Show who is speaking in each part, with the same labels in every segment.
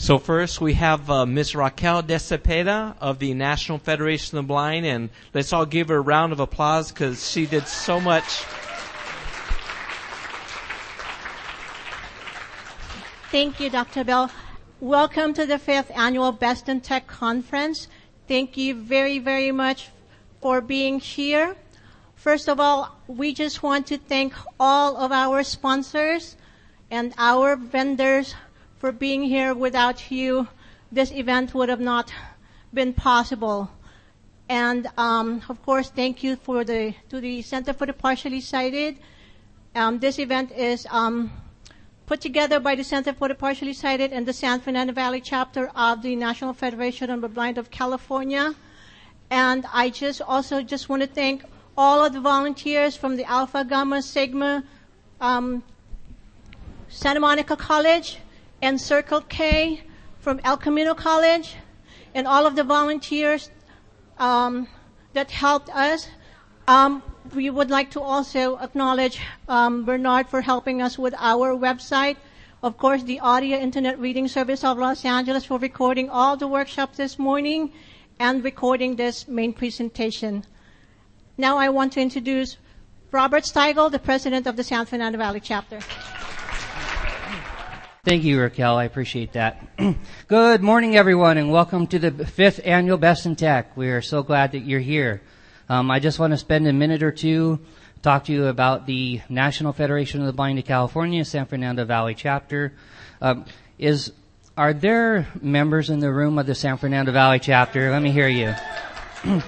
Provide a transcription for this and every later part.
Speaker 1: So first we have uh, Ms. Raquel De Cepeda of the National Federation of the Blind, and let's all give her a round of applause because she did so much.
Speaker 2: Thank you, Dr. Bell. Welcome to the fifth annual Best in Tech conference. Thank you very, very much for being here. First of all, we just want to thank all of our sponsors and our vendors for being here. Without you, this event would have not been possible. And um, of course, thank you for the to the Center for the Partially Sighted. Um, this event is um, put together by the Center for the Partially Sighted and the San Fernando Valley chapter of the National Federation of the Blind of California. And I just also just want to thank all of the volunteers from the Alpha Gamma Sigma um, Santa Monica College and Circle K from El Camino College and all of the volunteers um, that helped us. Um, we would like to also acknowledge um, Bernard for helping us with our website. Of course, the Audio Internet Reading Service of Los Angeles for recording all the workshops this morning and recording this main presentation. Now I want to introduce Robert Stigile, the president of the San Fernando Valley chapter.
Speaker 3: Thank you, Raquel. I appreciate that. Good morning, everyone, and welcome to the fifth annual Best in Tech. We are so glad that you're here. Um, I just want to spend a minute or two talk to you about the National Federation of the Blind of California, San Fernando Valley chapter. Um, is are there members in the room of the San Fernando Valley chapter? Let me hear you.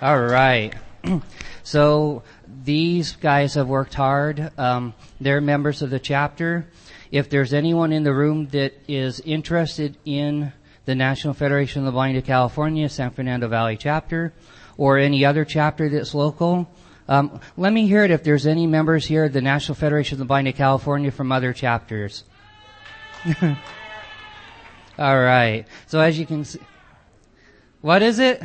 Speaker 3: All right. so these guys have worked hard. Um, they're members of the chapter. If there's anyone in the room that is interested in the National Federation of the Blind of California, San Fernando Valley chapter, or any other chapter that's local, um, let me hear it if there's any members here of the National Federation of the Blind of California from other chapters. All right. So as you can see, what is it?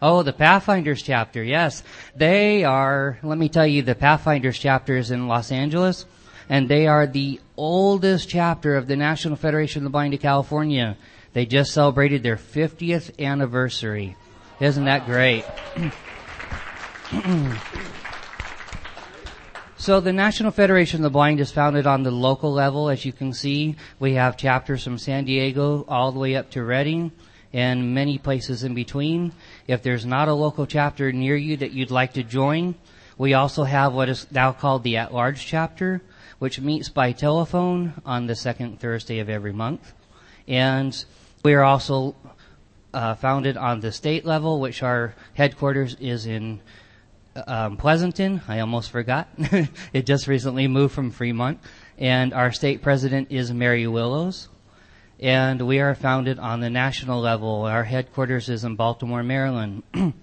Speaker 3: Oh, the Pathfinders chapter. Yes. They are, let me tell you, the Pathfinders chapter is in Los Angeles and they are the oldest chapter of the National Federation of the Blind of California. They just celebrated their 50th anniversary. Isn't that great? so the National Federation of the Blind is founded on the local level, as you can see. We have chapters from San Diego all the way up to Redding and many places in between. If there's not a local chapter near you that you'd like to join, we also have what is now called the at-large chapter, which meets by telephone on the second Thursday of every month. And we are also uh, founded on the state level, which our headquarters is in um, Pleasanton. I almost forgot. it just recently moved from Fremont. And our state president is Mary Willows. And we are founded on the national level. Our headquarters is in Baltimore, Maryland.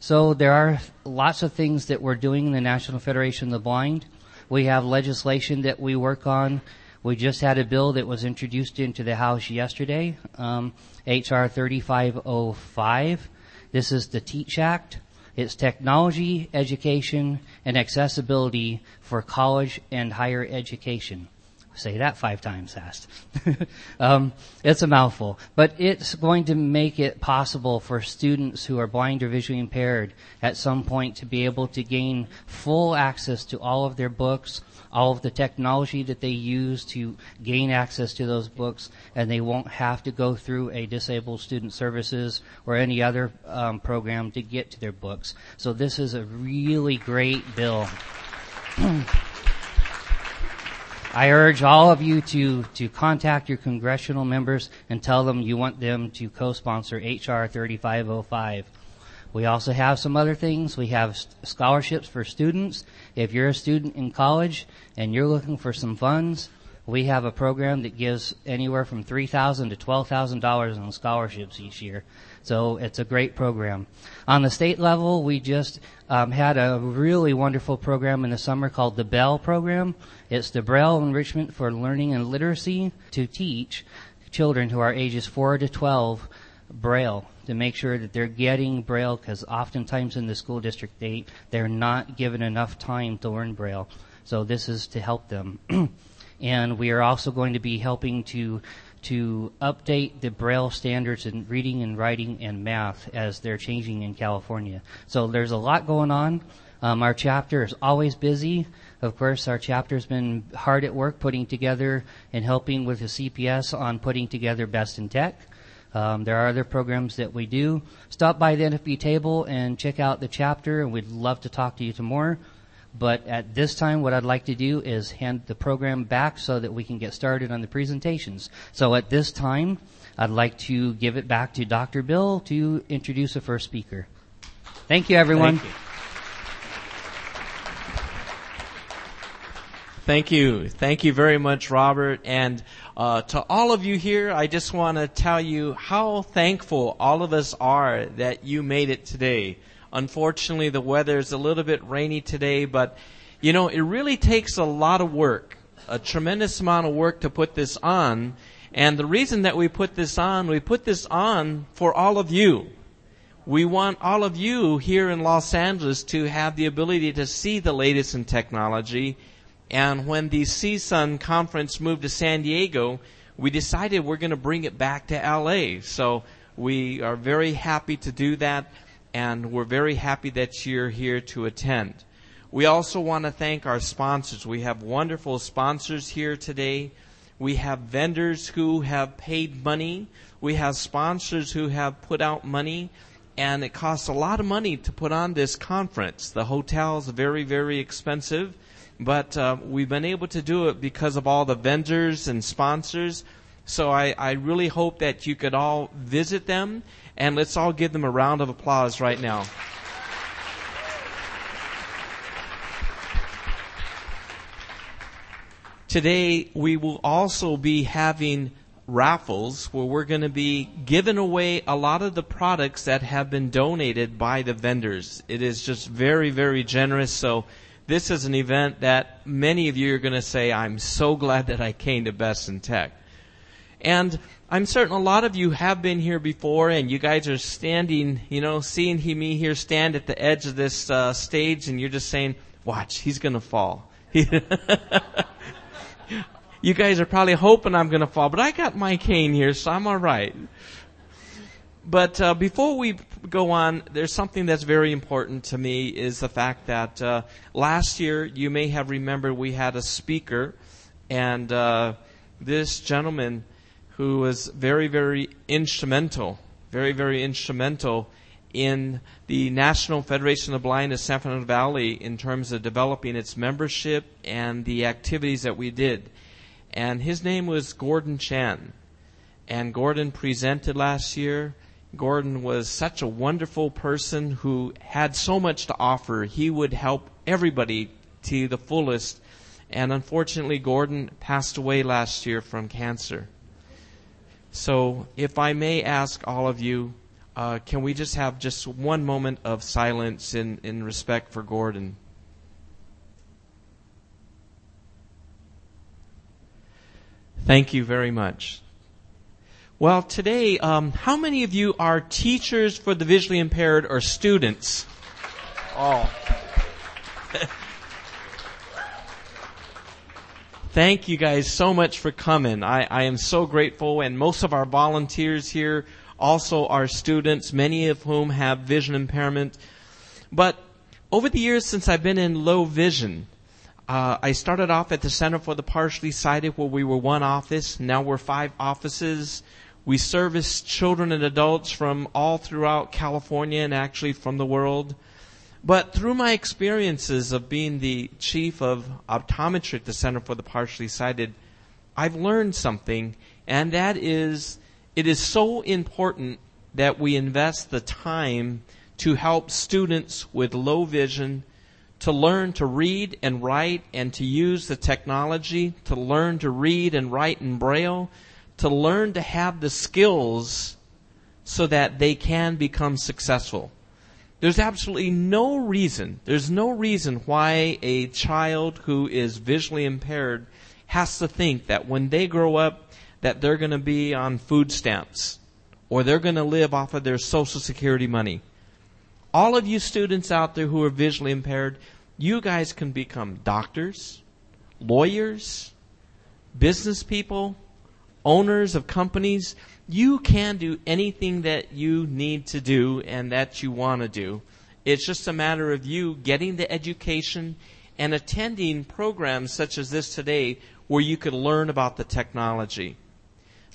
Speaker 3: so there are lots of things that we're doing in the National Federation of the Blind. We have legislation that we work on. We just had a bill that was introduced into the House yesterday, um, HR 3505. This is the Teach Act. It's technology, education, and accessibility for college and higher education. Say that five times fast. um, it's a mouthful, but it's going to make it possible for students who are blind or visually impaired at some point to be able to gain full access to all of their books, all of the technology that they use to gain access to those books, and they won't have to go through a disabled student services or any other um, program to get to their books. So this is a really great bill. I urge all of you to, to contact your congressional members and tell them you want them to co-sponsor HR 3505. We also have some other things. We have scholarships for students. If you're a student in college and you're looking for some funds, we have a program that gives anywhere from 3,000 to $12,000 in scholarships each year. So it's a great program. On the state level, we just um, had a really wonderful program in the summer called the Bell program. It's the Braille Enrichment for Learning and Literacy to teach children who are ages 4 to 12 Braille to make sure that they're getting Braille because oftentimes in the school district they, they're not given enough time to learn Braille. So this is to help them. and we are also going to be helping to to update the Braille standards in reading and writing and math as they're changing in California. So there's a lot going on. Um, our chapter is always busy. Of course, our chapter's been hard at work putting together and helping with the CPS on putting together Best in Tech. Um, there are other programs that we do. Stop by the NFB table and check out the chapter, and we'd love to talk to you some more. But at this time, what I'd like to do is hand the program back so that we can get started on the presentations. So at this time, I'd like to give it back to Dr. Bill to introduce the first speaker. Thank you, everyone.
Speaker 1: Thank you. Thank you. Thank you very much, Robert. And uh, to all of you here, I just want to tell you how thankful all of us are that you made it today. Unfortunately, the weather is a little bit rainy today, but you know, it really takes a lot of work, a tremendous amount of work to put this on. And the reason that we put this on, we put this on for all of you. We want all of you here in Los Angeles to have the ability to see the latest in technology. And when the CSUN conference moved to San Diego, we decided we're going to bring it back to LA. So we are very happy to do that and we're very happy that you're here to attend. We also want to thank our sponsors. We have wonderful sponsors here today. We have vendors who have paid money. We have sponsors who have put out money. And it costs a lot of money to put on this conference. The hotel is very, very expensive. But uh, we've been able to do it because of all the vendors and sponsors. So I, I really hope that you could all visit them and let's all give them a round of applause right now. Today, we will also be having raffles where we're going to be giving away a lot of the products that have been donated by the vendors. It is just very, very generous. So this is an event that many of you are going to say, I'm so glad that I came to Best in Tech. And I'm certain a lot of you have been here before and you guys are standing, you know, seeing me here stand at the edge of this uh, stage and you're just saying, watch, he's going to fall. you guys are probably hoping I'm going to fall, but I got my cane here, so I'm all right. But uh, before we go on, there's something that's very important to me is the fact that uh, last year you may have remembered we had a speaker, and uh, this gentleman who was very, very instrumental, very, very instrumental in the National Federation of the Blind of San Fernando Valley in terms of developing its membership and the activities that we did. And his name was Gordon Chan. And Gordon presented last year. Gordon was such a wonderful person who had so much to offer. He would help everybody to the fullest. And unfortunately, Gordon passed away last year from cancer. So, if I may ask all of you, uh, can we just have just one moment of silence in, in respect for Gordon? Thank you very much. Well, today, um, how many of you are teachers for the visually impaired or students? Oh. Thank you guys so much for coming. I, I am so grateful and most of our volunteers here also are students, many of whom have vision impairment. But over the years since I've been in low vision, uh, I started off at the Center for the Partially Sighted where we were one office. Now we're five offices. We service children and adults from all throughout California and actually from the world. But through my experiences of being the chief of optometry at the Center for the Partially Sighted, I've learned something, and that is it is so important that we invest the time to help students with low vision to learn to read and write and to use the technology, to learn to read and write in Braille, to learn to have the skills so that they can become successful. There's absolutely no reason, there's no reason why a child who is visually impaired has to think that when they grow up that they're going to be on food stamps or they're going to live off of their social security money. All of you students out there who are visually impaired, you guys can become doctors, lawyers, business people, owners of companies, you can do anything that you need to do and that you want to do. It's just a matter of you getting the education and attending programs such as this today where you could learn about the technology.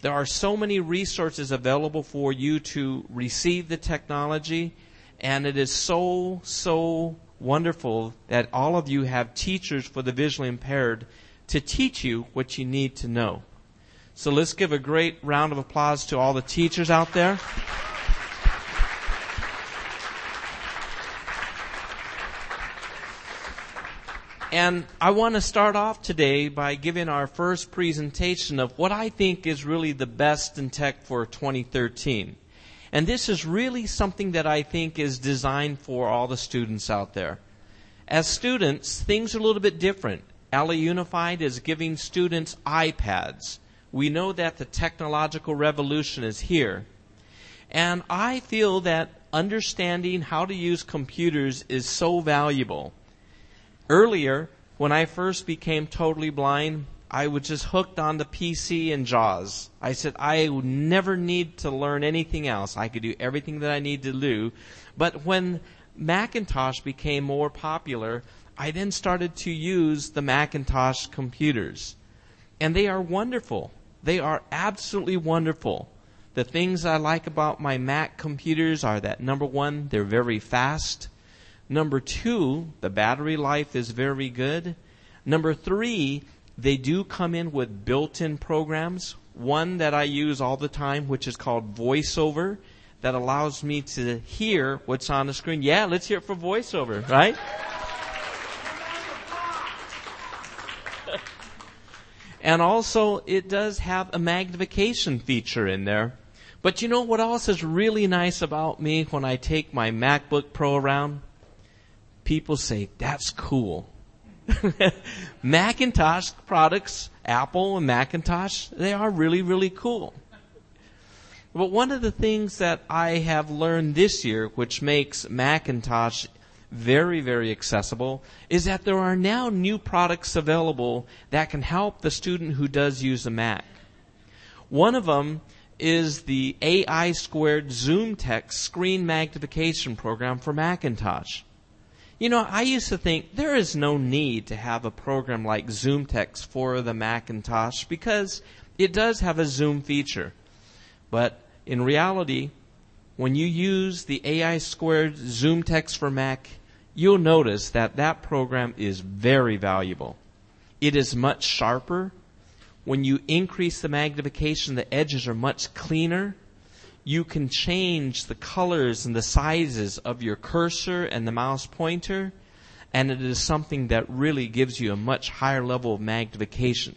Speaker 1: There are so many resources available for you to receive the technology, and it is so, so wonderful that all of you have teachers for the visually impaired to teach you what you need to know. So let's give a great round of applause to all the teachers out there. And I want to start off today by giving our first presentation of what I think is really the best in tech for 2013. And this is really something that I think is designed for all the students out there. As students, things are a little bit different. LA Unified is giving students iPads. We know that the technological revolution is here. And I feel that understanding how to use computers is so valuable. Earlier, when I first became totally blind, I was just hooked on the PC and JAWS. I said I would never need to learn anything else. I could do everything that I need to do. But when Macintosh became more popular, I then started to use the Macintosh computers. And they are wonderful. They are absolutely wonderful. The things I like about my Mac computers are that number one, they're very fast. Number two, the battery life is very good. Number three, they do come in with built-in programs. One that I use all the time, which is called VoiceOver, that allows me to hear what's on the screen. Yeah, let's hear it for VoiceOver, right? And also, it does have a magnification feature in there. But you know what else is really nice about me when I take my MacBook Pro around? People say, that's cool. Macintosh products, Apple and Macintosh, they are really, really cool. But one of the things that I have learned this year, which makes Macintosh very, very accessible, is that there are now new products available that can help the student who does use a Mac. One of them is the AI squared ZoomText screen magnification program for Macintosh. You know, I used to think there is no need to have a program like ZoomText for the Macintosh because it does have a zoom feature. But in reality, when you use the AI squared ZoomText for Mac, you'll notice that that program is very valuable. It is much sharper. When you increase the magnification, the edges are much cleaner you can change the colors and the sizes of your cursor and the mouse pointer, and it is something that really gives you a much higher level of magnification.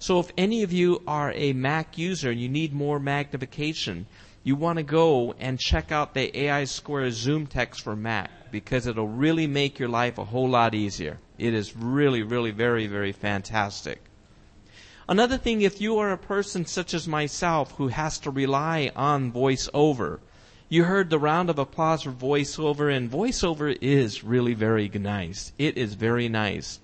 Speaker 1: So if any of you are a Mac user and you need more magnification, you want to go and check out the AI Square ZoomText for Mac because it'll really make your life a whole lot easier. It is really, really very, very fantastic. Another thing, if you are a person such as myself who has to rely on voiceover, you heard the round of applause for voiceover, and voiceover is really very nice. It is very nice.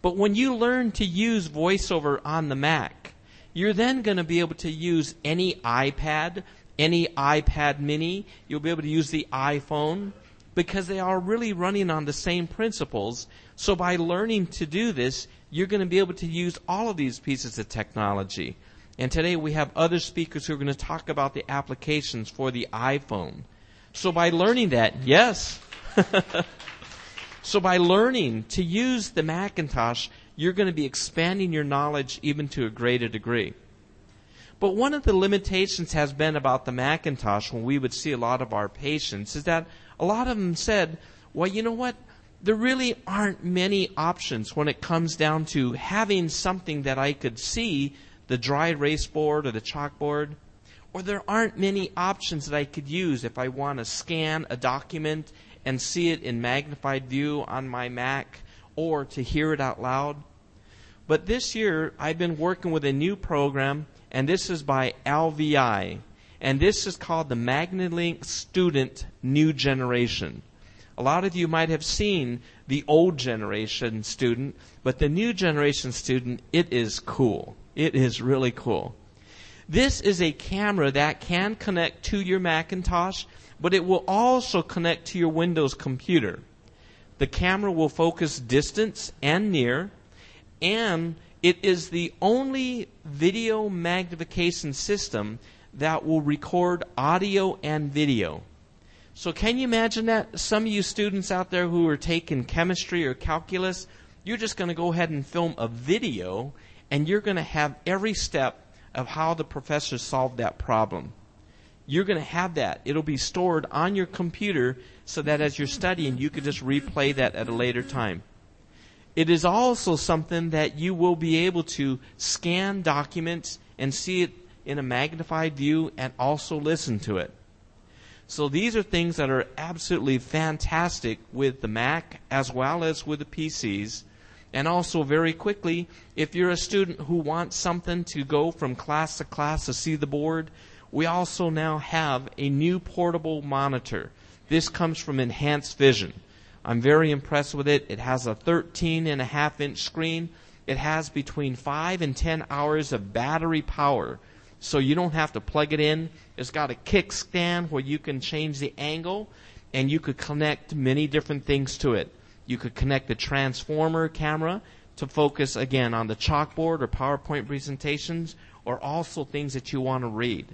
Speaker 1: But when you learn to use voiceover on the Mac, you're then going to be able to use any iPad, any iPad mini. You'll be able to use the iPhone because they are really running on the same principles. So by learning to do this, you're going to be able to use all of these pieces of technology. And today we have other speakers who are going to talk about the applications for the iPhone. So by learning that, yes. so by learning to use the Macintosh, you're going to be expanding your knowledge even to a greater degree. But one of the limitations has been about the Macintosh when we would see a lot of our patients is that a lot of them said, well, you know what? there really aren't many options when it comes down to having something that I could see, the dry erase board or the chalkboard, or there aren't many options that I could use if I want to scan a document and see it in magnified view on my Mac or to hear it out loud. But this year I've been working with a new program and this is by LVI and this is called the MagniLink Student New Generation. A lot of you might have seen the old generation student, but the new generation student, it is cool. It is really cool. This is a camera that can connect to your Macintosh, but it will also connect to your Windows computer. The camera will focus distance and near, and it is the only video magnification system that will record audio and video. So can you imagine that? Some of you students out there who are taking chemistry or calculus, you're just going to go ahead and film a video and you're going to have every step of how the professor solved that problem. You're going to have that. It'll be stored on your computer so that as you're studying, you can just replay that at a later time. It is also something that you will be able to scan documents and see it in a magnified view and also listen to it. So these are things that are absolutely fantastic with the Mac as well as with the PCs. And also very quickly, if you're a student who wants something to go from class to class to see the board, we also now have a new portable monitor. This comes from Enhanced Vision. I'm very impressed with it. It has a 13 and a half inch screen. It has between 5 and 10 hours of battery power so you don't have to plug it in. It's got a kickstand where you can change the angle and you could connect many different things to it. You could connect the transformer camera to focus again on the chalkboard or PowerPoint presentations or also things that you want to read.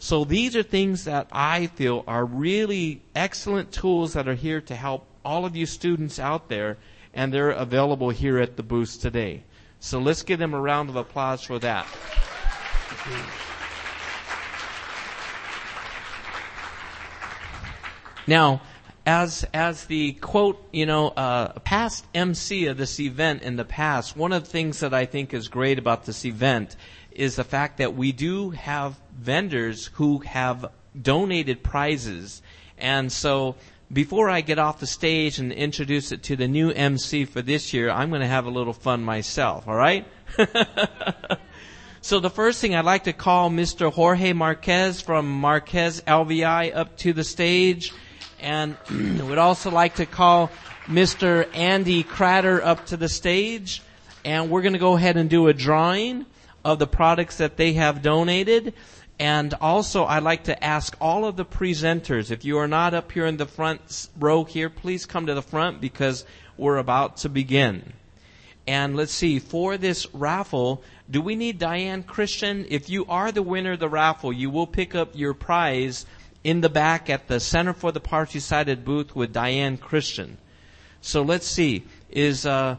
Speaker 1: So these are things that I feel are really excellent tools that are here to help all of you students out there and they're available here at the booth today. So let's give them a round of applause for that. Now, as as the quote, you know, uh, past MC of this event in the past, one of the things that I think is great about this event is the fact that we do have vendors who have donated prizes, and so before I get off the stage and introduce it to the new MC for this year, I'm going to have a little fun myself. All right. So the first thing I'd like to call Mr. Jorge Marquez from Marquez LVI up to the stage. And would also like to call Mr. Andy Cratter up to the stage. And we're going to go ahead and do a drawing of the products that they have donated. And also, I'd like to ask all of the presenters, if you are not up here in the front row here, please come to the front because we're about to begin. And let's see, for this raffle, do we need Diane Christian? If you are the winner of the raffle, you will pick up your prize in the back at the Center for the Partially Sighted booth with Diane Christian. So let's see. Is uh,